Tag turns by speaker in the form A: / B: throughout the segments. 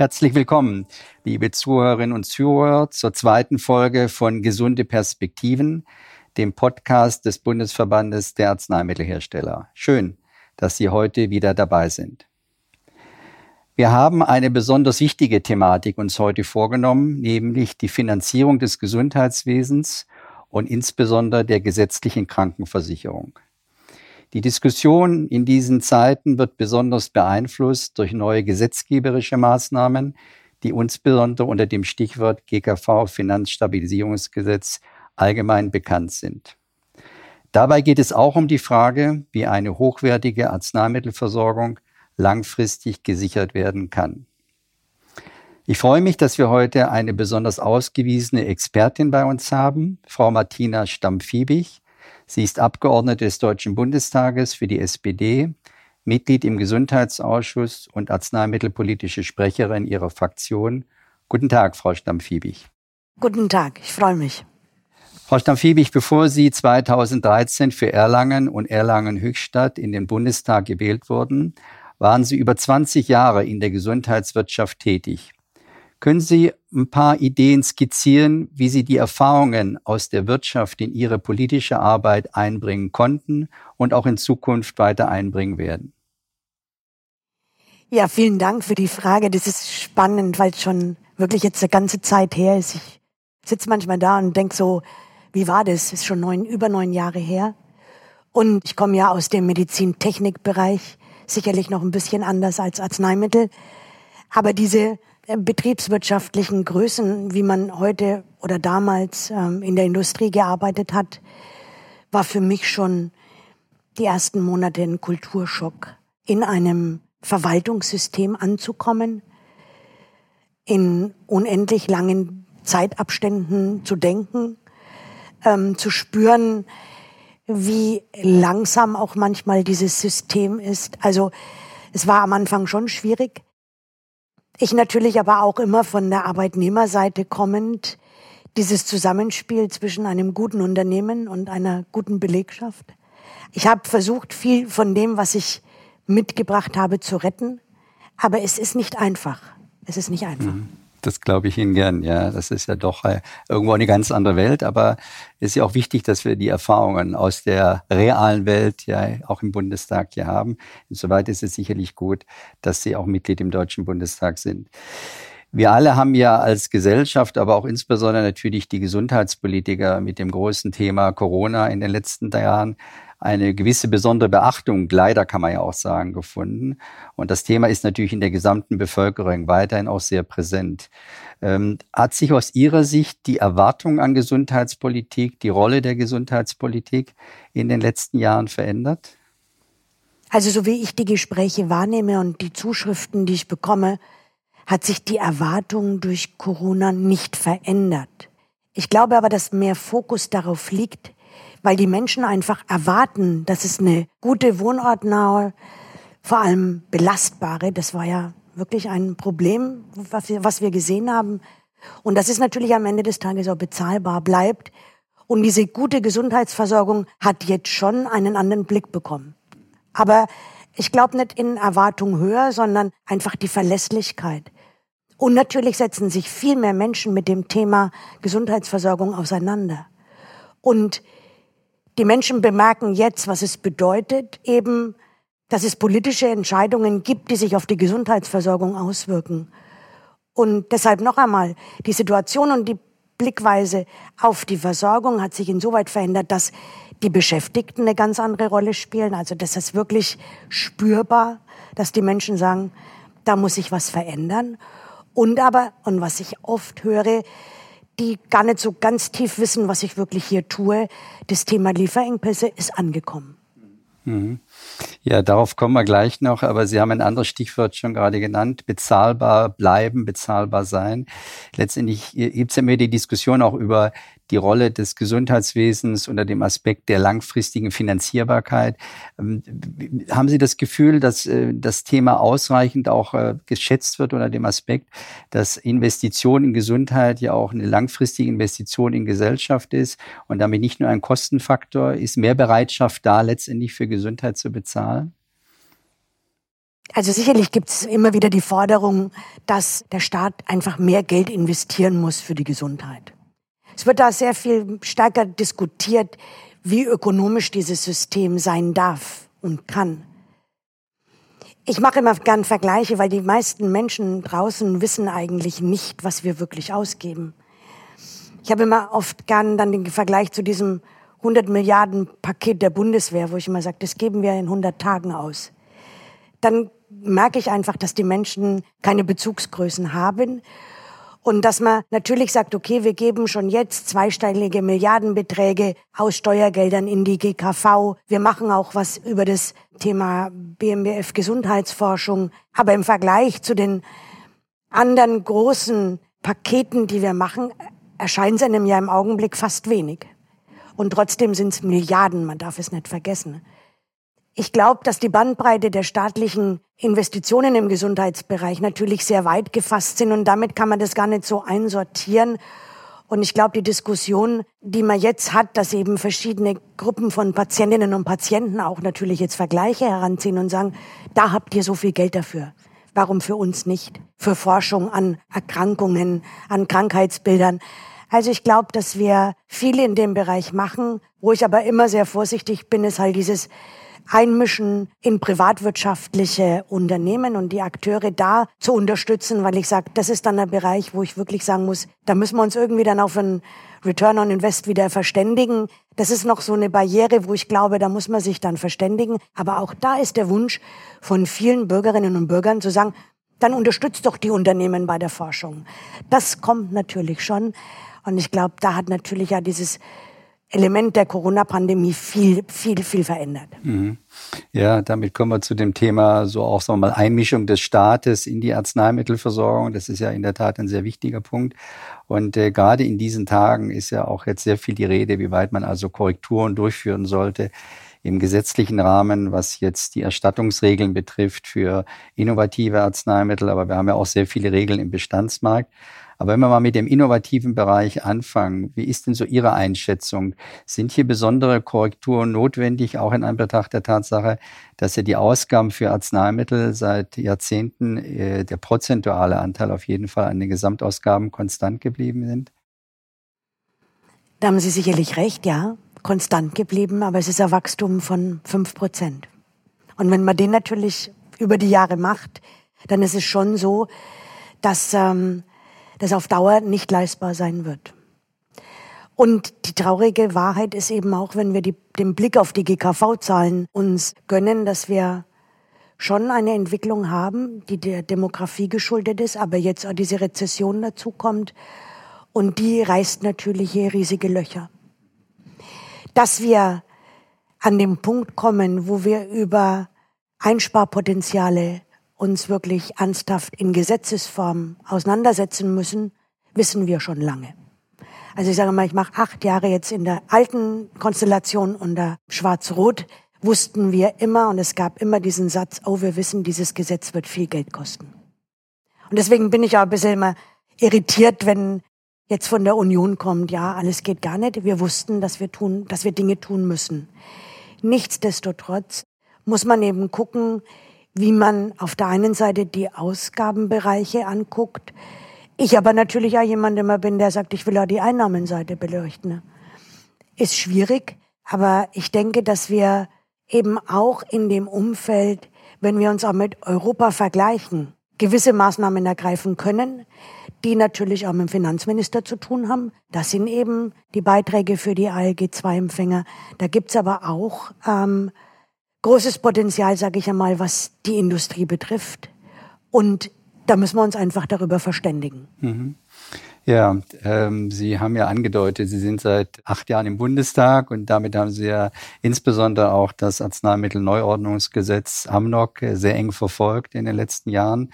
A: Herzlich willkommen, liebe Zuhörerinnen und Zuhörer, zur zweiten Folge von Gesunde Perspektiven, dem Podcast des Bundesverbandes der Arzneimittelhersteller. Schön, dass Sie heute wieder dabei sind. Wir haben eine besonders wichtige Thematik uns heute vorgenommen, nämlich die Finanzierung des Gesundheitswesens und insbesondere der gesetzlichen Krankenversicherung. Die Diskussion in diesen Zeiten wird besonders beeinflusst durch neue gesetzgeberische Maßnahmen, die insbesondere unter dem Stichwort GKV Finanzstabilisierungsgesetz allgemein bekannt sind. Dabei geht es auch um die Frage, wie eine hochwertige Arzneimittelversorgung langfristig gesichert werden kann. Ich freue mich, dass wir heute eine besonders ausgewiesene Expertin bei uns haben, Frau Martina Stamm-Fiebig. Sie ist Abgeordnete des Deutschen Bundestages für die SPD, Mitglied im Gesundheitsausschuss und arzneimittelpolitische Sprecherin ihrer Fraktion. Guten Tag, Frau Stamm-Fiebig.
B: Guten Tag, ich freue mich.
A: Frau Stamm-Fiebig, bevor Sie 2013 für Erlangen und Erlangen-Höchstadt in den Bundestag gewählt wurden, waren Sie über 20 Jahre in der Gesundheitswirtschaft tätig. Können Sie ein paar Ideen skizzieren, wie Sie die Erfahrungen aus der Wirtschaft in Ihre politische Arbeit einbringen konnten und auch in Zukunft weiter einbringen werden?
B: Ja, vielen Dank für die Frage. Das ist spannend, weil es schon wirklich jetzt eine ganze Zeit her ist. Ich sitze manchmal da und denke so, wie war das? Das ist schon neun, über neun Jahre her. Und ich komme ja aus dem Medizintechnikbereich, sicherlich noch ein bisschen anders als Arzneimittel. Aber diese betriebswirtschaftlichen Größen, wie man heute oder damals ähm, in der Industrie gearbeitet hat, war für mich schon die ersten Monate ein Kulturschock, in einem Verwaltungssystem anzukommen, in unendlich langen Zeitabständen zu denken, ähm, zu spüren, wie langsam auch manchmal dieses System ist. Also es war am Anfang schon schwierig. Ich natürlich aber auch immer von der Arbeitnehmerseite kommend dieses Zusammenspiel zwischen einem guten Unternehmen und einer guten Belegschaft. Ich habe versucht, viel von dem, was ich mitgebracht habe, zu retten, aber es ist nicht einfach. Es ist nicht einfach. Mhm.
A: Das glaube ich Ihnen gern, ja. Das ist ja doch äh, irgendwo eine ganz andere Welt, aber es ist ja auch wichtig, dass wir die Erfahrungen aus der realen Welt ja auch im Bundestag hier haben. Insoweit ist es sicherlich gut, dass Sie auch Mitglied im Deutschen Bundestag sind. Wir alle haben ja als Gesellschaft, aber auch insbesondere natürlich die Gesundheitspolitiker mit dem großen Thema Corona in den letzten Jahren eine gewisse besondere Beachtung, leider kann man ja auch sagen, gefunden. Und das Thema ist natürlich in der gesamten Bevölkerung weiterhin auch sehr präsent. Ähm, hat sich aus Ihrer Sicht die Erwartung an Gesundheitspolitik, die Rolle der Gesundheitspolitik in den letzten Jahren verändert?
B: Also so wie ich die Gespräche wahrnehme und die Zuschriften, die ich bekomme, hat sich die Erwartung durch Corona nicht verändert. Ich glaube aber, dass mehr Fokus darauf liegt, weil die Menschen einfach erwarten, dass es eine gute wohnortnahe, vor allem belastbare, das war ja wirklich ein Problem, was wir, was wir gesehen haben. Und das ist natürlich am Ende des Tages auch bezahlbar bleibt. Und diese gute Gesundheitsversorgung hat jetzt schon einen anderen Blick bekommen. Aber ich glaube nicht in Erwartung höher, sondern einfach die Verlässlichkeit. Und natürlich setzen sich viel mehr Menschen mit dem Thema Gesundheitsversorgung auseinander. Und die Menschen bemerken jetzt, was es bedeutet, eben, dass es politische Entscheidungen gibt, die sich auf die Gesundheitsversorgung auswirken. Und deshalb noch einmal, die Situation und die Blickweise auf die Versorgung hat sich insoweit verändert, dass die Beschäftigten eine ganz andere Rolle spielen. Also das ist wirklich spürbar, dass die Menschen sagen, da muss sich was verändern. Und aber, und was ich oft höre, die gar nicht so ganz tief wissen, was ich wirklich hier tue. Das Thema Lieferengpässe ist angekommen.
A: Mhm. Ja, darauf kommen wir gleich noch, aber Sie haben ein anderes Stichwort schon gerade genannt, bezahlbar bleiben, bezahlbar sein. Letztendlich gibt es ja immer die Diskussion auch über die Rolle des Gesundheitswesens unter dem Aspekt der langfristigen Finanzierbarkeit. Ähm, haben Sie das Gefühl, dass äh, das Thema ausreichend auch äh, geschätzt wird unter dem Aspekt, dass Investition in Gesundheit ja auch eine langfristige Investition in Gesellschaft ist und damit nicht nur ein Kostenfaktor? Ist mehr Bereitschaft da, letztendlich für Gesundheit zu bezahlen?
B: Also sicherlich gibt es immer wieder die Forderung, dass der Staat einfach mehr Geld investieren muss für die Gesundheit. Es wird da sehr viel stärker diskutiert, wie ökonomisch dieses System sein darf und kann. Ich mache immer gern Vergleiche, weil die meisten Menschen draußen wissen eigentlich nicht, was wir wirklich ausgeben. Ich habe immer oft gern dann den Vergleich zu diesem 100 Milliarden Paket der Bundeswehr, wo ich immer sage, das geben wir in 100 Tagen aus. Dann merke ich einfach, dass die Menschen keine Bezugsgrößen haben und dass man natürlich sagt, okay, wir geben schon jetzt zweistellige Milliardenbeträge aus Steuergeldern in die GKV. Wir machen auch was über das Thema BMWF Gesundheitsforschung. Aber im Vergleich zu den anderen großen Paketen, die wir machen, erscheint es einem ja im Augenblick fast wenig. Und trotzdem sind es Milliarden, man darf es nicht vergessen. Ich glaube, dass die Bandbreite der staatlichen Investitionen im Gesundheitsbereich natürlich sehr weit gefasst sind und damit kann man das gar nicht so einsortieren. Und ich glaube, die Diskussion, die man jetzt hat, dass eben verschiedene Gruppen von Patientinnen und Patienten auch natürlich jetzt Vergleiche heranziehen und sagen, da habt ihr so viel Geld dafür. Warum für uns nicht? Für Forschung an Erkrankungen, an Krankheitsbildern. Also ich glaube, dass wir viel in dem Bereich machen. Wo ich aber immer sehr vorsichtig bin, ist halt dieses Einmischen in privatwirtschaftliche Unternehmen und die Akteure da zu unterstützen, weil ich sage, das ist dann der Bereich, wo ich wirklich sagen muss, da müssen wir uns irgendwie dann auf einen Return on Invest wieder verständigen. Das ist noch so eine Barriere, wo ich glaube, da muss man sich dann verständigen. Aber auch da ist der Wunsch von vielen Bürgerinnen und Bürgern zu sagen, dann unterstützt doch die Unternehmen bei der Forschung. Das kommt natürlich schon. Und ich glaube, da hat natürlich ja dieses Element der Corona-Pandemie viel, viel, viel verändert. Mhm.
A: Ja, damit kommen wir zu dem Thema so auch sagen wir mal Einmischung des Staates in die Arzneimittelversorgung. Das ist ja in der Tat ein sehr wichtiger Punkt. Und äh, gerade in diesen Tagen ist ja auch jetzt sehr viel die Rede, wie weit man also Korrekturen durchführen sollte im gesetzlichen Rahmen, was jetzt die Erstattungsregeln betrifft für innovative Arzneimittel. Aber wir haben ja auch sehr viele Regeln im Bestandsmarkt. Aber wenn wir mal mit dem innovativen Bereich anfangen, wie ist denn so Ihre Einschätzung? Sind hier besondere Korrekturen notwendig, auch in Anbetracht der Tatsache, dass ja die Ausgaben für Arzneimittel seit Jahrzehnten äh, der prozentuale Anteil auf jeden Fall an den Gesamtausgaben konstant geblieben sind?
B: Da haben Sie sicherlich recht, ja, konstant geblieben, aber es ist ein Wachstum von fünf Prozent. Und wenn man den natürlich über die Jahre macht, dann ist es schon so, dass ähm, das auf Dauer nicht leistbar sein wird. Und die traurige Wahrheit ist eben auch, wenn wir die, den Blick auf die GKV-Zahlen uns gönnen, dass wir schon eine Entwicklung haben, die der Demografie geschuldet ist, aber jetzt auch diese Rezession dazukommt. Und die reißt natürlich hier riesige Löcher. Dass wir an den Punkt kommen, wo wir über Einsparpotenziale uns wirklich ernsthaft in Gesetzesform auseinandersetzen müssen, wissen wir schon lange. Also ich sage mal, ich mache acht Jahre jetzt in der alten Konstellation unter Schwarz-Rot, wussten wir immer und es gab immer diesen Satz, oh, wir wissen, dieses Gesetz wird viel Geld kosten. Und deswegen bin ich auch ein bisschen immer irritiert, wenn jetzt von der Union kommt, ja, alles geht gar nicht. Wir wussten, dass wir tun, dass wir Dinge tun müssen. Nichtsdestotrotz muss man eben gucken, wie man auf der einen Seite die Ausgabenbereiche anguckt. Ich aber natürlich auch jemand immer bin, der sagt, ich will auch die Einnahmenseite beleuchten. Ist schwierig, aber ich denke, dass wir eben auch in dem Umfeld, wenn wir uns auch mit Europa vergleichen, gewisse Maßnahmen ergreifen können, die natürlich auch mit dem Finanzminister zu tun haben. Das sind eben die Beiträge für die ALG-2-Empfänger. Da gibt's aber auch ähm, großes Potenzial, sage ich einmal, was die Industrie betrifft. Und da müssen wir uns einfach darüber verständigen. Mhm.
A: Ja, ähm, Sie haben ja angedeutet, Sie sind seit acht Jahren im Bundestag und damit haben Sie ja insbesondere auch das Arzneimittelneuordnungsgesetz AMNOG sehr eng verfolgt in den letzten Jahren.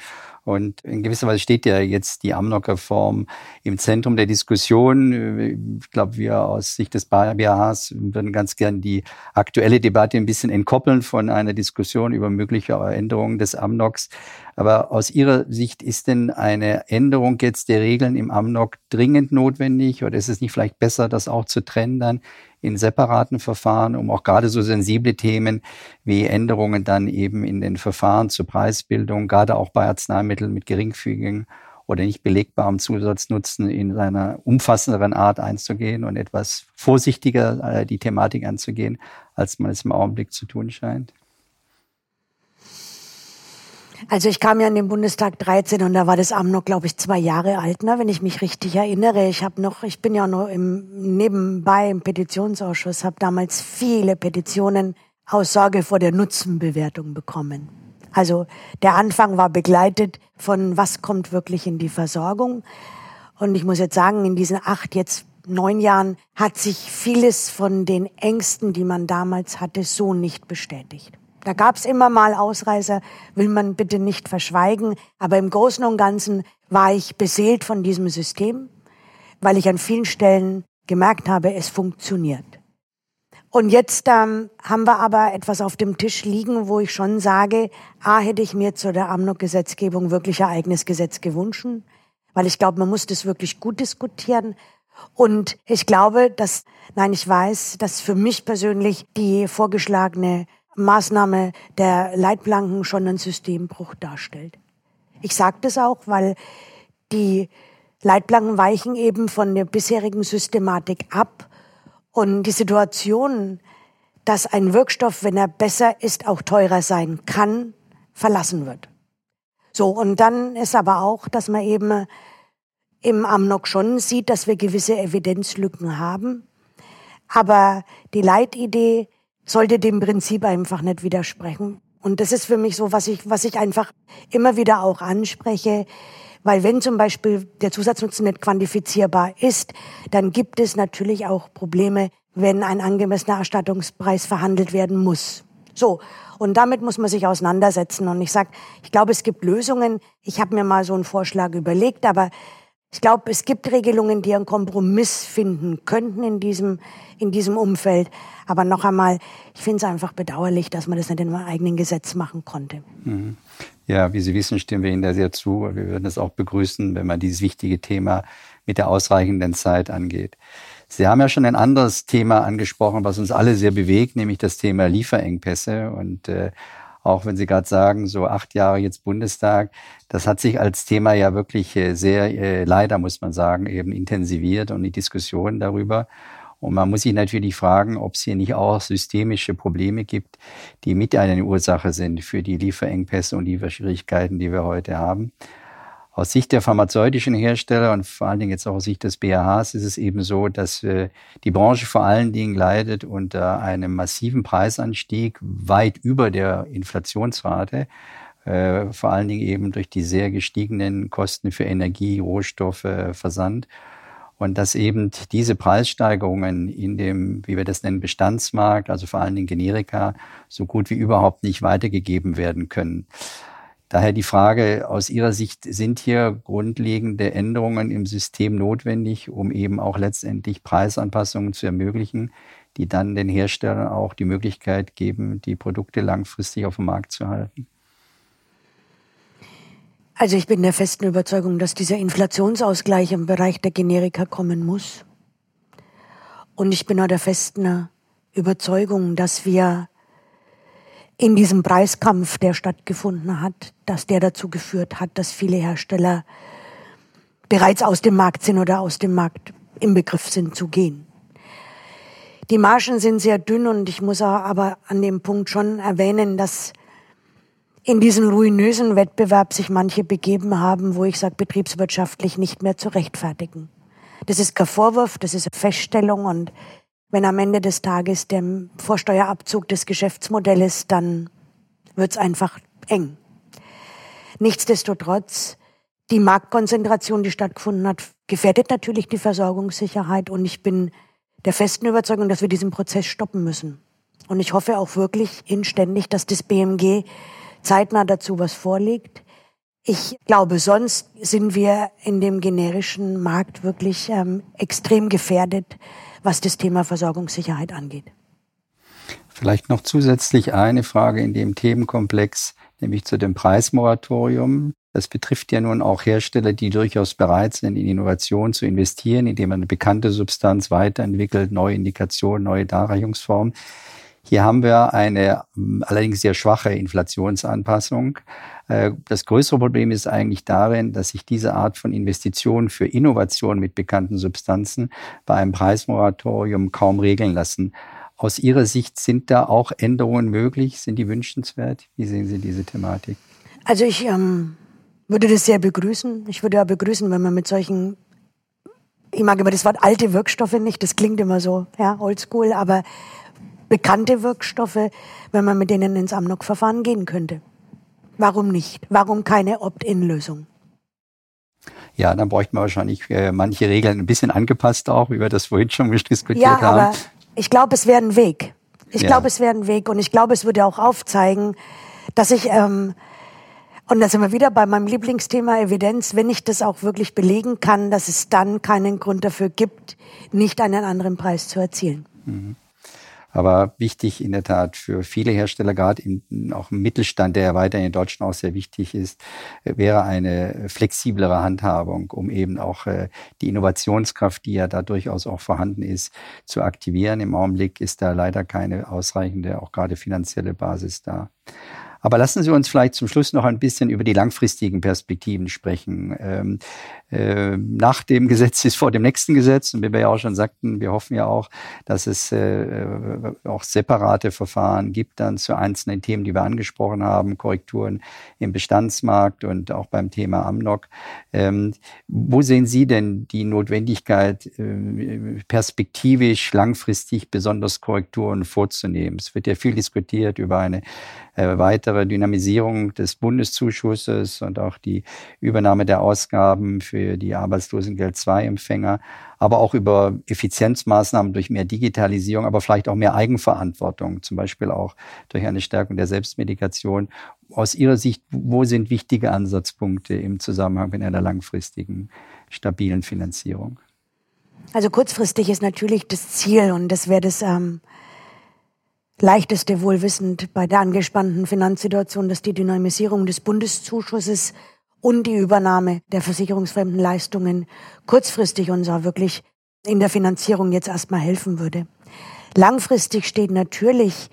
A: Und in gewisser Weise steht ja jetzt die Amnok-Reform im Zentrum der Diskussion. Ich glaube, wir aus Sicht des BAHs würden ganz gern die aktuelle Debatte ein bisschen entkoppeln von einer Diskussion über mögliche Änderungen des Amnoks. Aber aus Ihrer Sicht ist denn eine Änderung jetzt der Regeln im Amnok dringend notwendig oder ist es nicht vielleicht besser, das auch zu trennen dann in separaten Verfahren, um auch gerade so sensible Themen wie Änderungen dann eben in den Verfahren zur Preisbildung, gerade auch bei Arzneimitteln mit geringfügigen oder nicht belegbarem Zusatznutzen in einer umfassenderen Art einzugehen und etwas vorsichtiger äh, die Thematik anzugehen, als man es im Augenblick zu tun scheint?
B: Also ich kam ja in den Bundestag 13 und da war das Amt noch, glaube ich, zwei Jahre alt, ne, wenn ich mich richtig erinnere. Ich habe noch, ich bin ja noch im, nebenbei im Petitionsausschuss, habe damals viele Petitionen aus Sorge vor der Nutzenbewertung bekommen. Also der Anfang war begleitet von, was kommt wirklich in die Versorgung. Und ich muss jetzt sagen, in diesen acht, jetzt neun Jahren hat sich vieles von den Ängsten, die man damals hatte, so nicht bestätigt. Da gab es immer mal Ausreißer, will man bitte nicht verschweigen. Aber im Großen und Ganzen war ich beseelt von diesem System, weil ich an vielen Stellen gemerkt habe, es funktioniert. Und jetzt ähm, haben wir aber etwas auf dem Tisch liegen, wo ich schon sage, A, hätte ich mir zu der AMNOG-Gesetzgebung wirklich ein eigenes Gesetz gewünscht, weil ich glaube, man muss das wirklich gut diskutieren. Und ich glaube, dass, nein, ich weiß, dass für mich persönlich die vorgeschlagene Maßnahme der Leitplanken schon einen Systembruch darstellt. Ich sage das auch, weil die Leitplanken weichen eben von der bisherigen Systematik ab und die Situation, dass ein Wirkstoff, wenn er besser ist, auch teurer sein kann, verlassen wird. So, und dann ist aber auch, dass man eben im Amnok schon sieht, dass wir gewisse Evidenzlücken haben. Aber die Leitidee sollte dem Prinzip einfach nicht widersprechen. Und das ist für mich so, was ich, was ich einfach immer wieder auch anspreche. Weil wenn zum Beispiel der Zusatznutzen nicht quantifizierbar ist, dann gibt es natürlich auch Probleme, wenn ein angemessener Erstattungspreis verhandelt werden muss. So, und damit muss man sich auseinandersetzen. Und ich sage, ich glaube, es gibt Lösungen. Ich habe mir mal so einen Vorschlag überlegt, aber ich glaube, es gibt Regelungen, die einen Kompromiss finden könnten in diesem, in diesem Umfeld. Aber noch einmal, ich finde es einfach bedauerlich, dass man das nicht in einem eigenen Gesetz machen konnte.
A: Mhm. Ja, wie Sie wissen, stimmen wir Ihnen da sehr zu. Wir würden es auch begrüßen, wenn man dieses wichtige Thema mit der ausreichenden Zeit angeht. Sie haben ja schon ein anderes Thema angesprochen, was uns alle sehr bewegt, nämlich das Thema Lieferengpässe. Und äh, auch wenn Sie gerade sagen, so acht Jahre jetzt Bundestag, das hat sich als Thema ja wirklich äh, sehr, äh, leider muss man sagen, eben intensiviert und die Diskussion darüber. Und man muss sich natürlich fragen, ob es hier nicht auch systemische Probleme gibt, die mit eine Ursache sind für die Lieferengpässe und Lieferschwierigkeiten, die wir heute haben. Aus Sicht der pharmazeutischen Hersteller und vor allen Dingen jetzt auch aus Sicht des BAHs ist es eben so, dass äh, die Branche vor allen Dingen leidet unter einem massiven Preisanstieg weit über der Inflationsrate, äh, vor allen Dingen eben durch die sehr gestiegenen Kosten für Energie, Rohstoffe, Versand und dass eben diese Preissteigerungen in dem, wie wir das nennen, Bestandsmarkt, also vor allen Dingen Generika, so gut wie überhaupt nicht weitergegeben werden können. Daher die Frage aus Ihrer Sicht, sind hier grundlegende Änderungen im System notwendig, um eben auch letztendlich Preisanpassungen zu ermöglichen, die dann den Herstellern auch die Möglichkeit geben, die Produkte langfristig auf dem Markt zu halten?
B: Also ich bin der festen Überzeugung, dass dieser Inflationsausgleich im Bereich der Generika kommen muss. Und ich bin auch der festen Überzeugung, dass wir in diesem Preiskampf, der stattgefunden hat, dass der dazu geführt hat, dass viele Hersteller bereits aus dem Markt sind oder aus dem Markt im Begriff sind zu gehen. Die Margen sind sehr dünn und ich muss aber an dem Punkt schon erwähnen, dass in diesen ruinösen Wettbewerb sich manche begeben haben, wo ich sage, betriebswirtschaftlich nicht mehr zu rechtfertigen. Das ist kein Vorwurf, das ist eine Feststellung und wenn am Ende des Tages der Vorsteuerabzug des Geschäftsmodells, dann wird's einfach eng. Nichtsdestotrotz, die Marktkonzentration, die stattgefunden hat, gefährdet natürlich die Versorgungssicherheit und ich bin der festen Überzeugung, dass wir diesen Prozess stoppen müssen. Und ich hoffe auch wirklich inständig, dass das BMG zeitnah dazu was vorliegt. Ich glaube, sonst sind wir in dem generischen Markt wirklich ähm, extrem gefährdet, was das Thema Versorgungssicherheit angeht.
A: Vielleicht noch zusätzlich eine Frage in dem Themenkomplex, nämlich zu dem Preismoratorium. Das betrifft ja nun auch Hersteller, die durchaus bereit sind, in Innovation zu investieren, indem man eine bekannte Substanz weiterentwickelt, neue Indikationen, neue Darreichungsformen. Hier haben wir eine allerdings sehr schwache Inflationsanpassung. Äh, das größere Problem ist eigentlich darin, dass sich diese Art von Investitionen für Innovation mit bekannten Substanzen bei einem Preismoratorium kaum regeln lassen. Aus Ihrer Sicht sind da auch Änderungen möglich? Sind die wünschenswert? Wie sehen Sie diese Thematik?
B: Also ich ähm, würde das sehr begrüßen. Ich würde ja begrüßen, wenn man mit solchen, ich mag immer das Wort alte Wirkstoffe nicht, das klingt immer so, ja, oldschool, aber bekannte Wirkstoffe, wenn man mit denen ins Amnok-Verfahren gehen könnte. Warum nicht? Warum keine Opt-in-Lösung?
A: Ja, dann bräuchte man wahrscheinlich äh, manche Regeln ein bisschen angepasst auch, wie wir das vorhin schon diskutiert ja, haben. Aber
B: ich glaube, es wäre ein Weg. Ich ja. glaube, es wäre ein Weg und ich glaube, es würde auch aufzeigen, dass ich, ähm, und da sind wir wieder bei meinem Lieblingsthema Evidenz, wenn ich das auch wirklich belegen kann, dass es dann keinen Grund dafür gibt, nicht einen anderen Preis zu erzielen. Mhm.
A: Aber wichtig in der Tat für viele Hersteller, gerade im, auch im Mittelstand, der ja weiterhin in Deutschland auch sehr wichtig ist, wäre eine flexiblere Handhabung, um eben auch äh, die Innovationskraft, die ja da durchaus auch vorhanden ist, zu aktivieren. Im Augenblick ist da leider keine ausreichende, auch gerade finanzielle Basis da. Aber lassen Sie uns vielleicht zum Schluss noch ein bisschen über die langfristigen Perspektiven sprechen. Ähm, äh, nach dem Gesetz ist vor dem nächsten Gesetz. Und wie wir ja auch schon sagten, wir hoffen ja auch, dass es äh, auch separate Verfahren gibt dann zu einzelnen Themen, die wir angesprochen haben, Korrekturen im Bestandsmarkt und auch beim Thema Amnok. Ähm, wo sehen Sie denn die Notwendigkeit, äh, perspektivisch langfristig besonders Korrekturen vorzunehmen? Es wird ja viel diskutiert über eine äh, weitere Dynamisierung des Bundeszuschusses und auch die Übernahme der Ausgaben für die Arbeitslosengeld-II-Empfänger, aber auch über Effizienzmaßnahmen durch mehr Digitalisierung, aber vielleicht auch mehr Eigenverantwortung, zum Beispiel auch durch eine Stärkung der Selbstmedikation. Aus Ihrer Sicht, wo sind wichtige Ansatzpunkte im Zusammenhang mit einer langfristigen, stabilen Finanzierung?
B: Also kurzfristig ist natürlich das Ziel und das wäre das ähm, leichteste wohl wissend bei der angespannten Finanzsituation, dass die Dynamisierung des Bundeszuschusses und die Übernahme der versicherungsfremden Leistungen kurzfristig uns auch wirklich in der Finanzierung jetzt erstmal helfen würde. Langfristig steht natürlich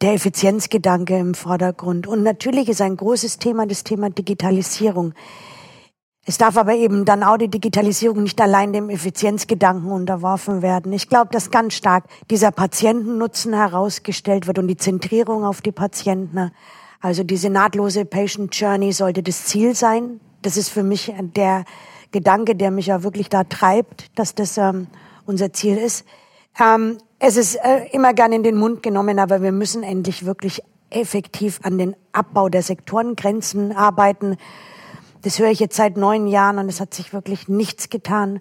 B: der Effizienzgedanke im Vordergrund. Und natürlich ist ein großes Thema das Thema Digitalisierung. Es darf aber eben dann auch die Digitalisierung nicht allein dem Effizienzgedanken unterworfen werden. Ich glaube, dass ganz stark dieser Patientennutzen herausgestellt wird und die Zentrierung auf die Patienten. Also diese nahtlose Patient Journey sollte das Ziel sein. Das ist für mich der Gedanke, der mich ja wirklich da treibt, dass das ähm, unser Ziel ist. Ähm, es ist äh, immer gern in den Mund genommen, aber wir müssen endlich wirklich effektiv an den Abbau der Sektorengrenzen arbeiten. Das höre ich jetzt seit neun Jahren und es hat sich wirklich nichts getan.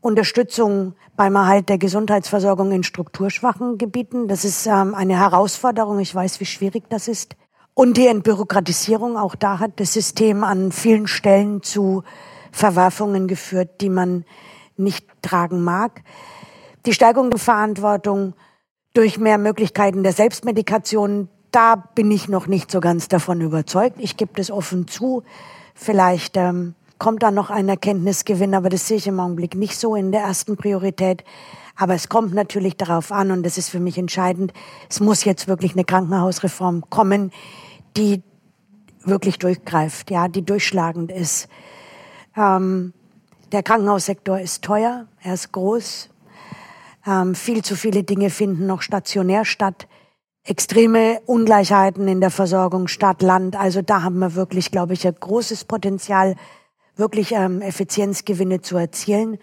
B: Unterstützung beim Erhalt der Gesundheitsversorgung in strukturschwachen Gebieten. Das ist ähm, eine Herausforderung. Ich weiß, wie schwierig das ist. Und die Entbürokratisierung, auch da hat das System an vielen Stellen zu Verwerfungen geführt, die man nicht tragen mag. Die Steigerung der Verantwortung durch mehr Möglichkeiten der Selbstmedikation, da bin ich noch nicht so ganz davon überzeugt. Ich gebe das offen zu. Vielleicht ähm, kommt da noch ein Erkenntnisgewinn, aber das sehe ich im Augenblick nicht so in der ersten Priorität. Aber es kommt natürlich darauf an, und das ist für mich entscheidend, es muss jetzt wirklich eine Krankenhausreform kommen, die wirklich durchgreift, ja, die durchschlagend ist. Ähm, der Krankenhaussektor ist teuer, er ist groß. Ähm, viel zu viele Dinge finden noch stationär statt extreme Ungleichheiten in der Versorgung Stadt-Land. Also da haben wir wirklich, glaube ich, ein großes Potenzial, wirklich ähm, Effizienzgewinne zu erzielen.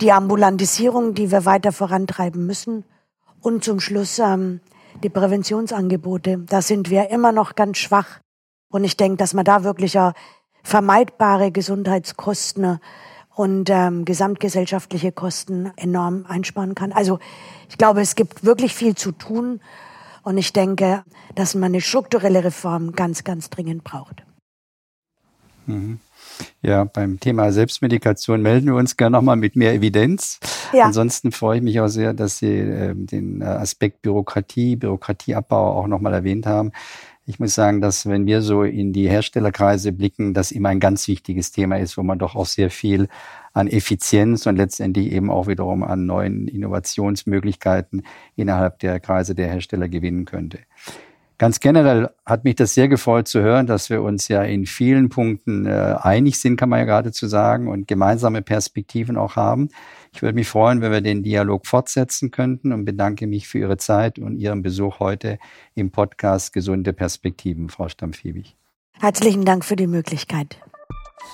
B: Die Ambulantisierung, die wir weiter vorantreiben müssen. Und zum Schluss ähm, die Präventionsangebote. Da sind wir immer noch ganz schwach. Und ich denke, dass man da wirklich ja vermeidbare Gesundheitskosten und ähm, gesamtgesellschaftliche Kosten enorm einsparen kann. Also ich glaube, es gibt wirklich viel zu tun. Und ich denke, dass man eine strukturelle Reform ganz, ganz dringend braucht.
A: Mhm. Ja, beim Thema Selbstmedikation melden wir uns gerne nochmal mit mehr Evidenz. Ja. Ansonsten freue ich mich auch sehr, dass Sie äh, den Aspekt Bürokratie, Bürokratieabbau auch nochmal erwähnt haben. Ich muss sagen, dass wenn wir so in die Herstellerkreise blicken, das immer ein ganz wichtiges Thema ist, wo man doch auch sehr viel an Effizienz und letztendlich eben auch wiederum an neuen Innovationsmöglichkeiten innerhalb der Kreise der Hersteller gewinnen könnte. Ganz generell hat mich das sehr gefreut zu hören, dass wir uns ja in vielen Punkten äh, einig sind, kann man ja geradezu sagen, und gemeinsame Perspektiven auch haben. Ich würde mich freuen, wenn wir den Dialog fortsetzen könnten und bedanke mich für Ihre Zeit und Ihren Besuch heute im Podcast Gesunde Perspektiven, Frau Stammfiebig.
B: Herzlichen Dank für die Möglichkeit.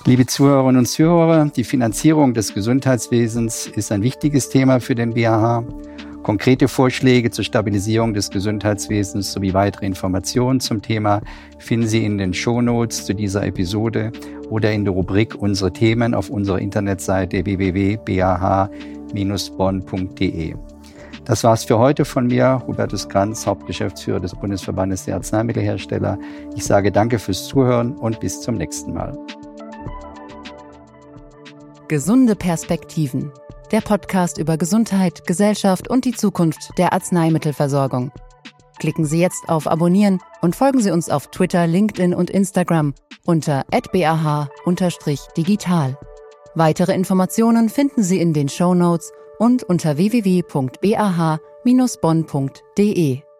A: Liebe Zuhörerinnen und Zuhörer, die Finanzierung des Gesundheitswesens ist ein wichtiges Thema für den BAH. Konkrete Vorschläge zur Stabilisierung des Gesundheitswesens sowie weitere Informationen zum Thema finden Sie in den Shownotes zu dieser Episode oder in der Rubrik Unsere Themen auf unserer Internetseite www.bah-bonn.de. Das war's für heute von mir, Hubertus Kranz, Hauptgeschäftsführer des Bundesverbandes der Arzneimittelhersteller. Ich sage danke fürs Zuhören und bis zum nächsten Mal.
C: Gesunde Perspektiven der Podcast über Gesundheit, Gesellschaft und die Zukunft der Arzneimittelversorgung. Klicken Sie jetzt auf Abonnieren und folgen Sie uns auf Twitter, LinkedIn und Instagram unter bah-digital. Weitere Informationen finden Sie in den Show Notes und unter www.bah-bonn.de.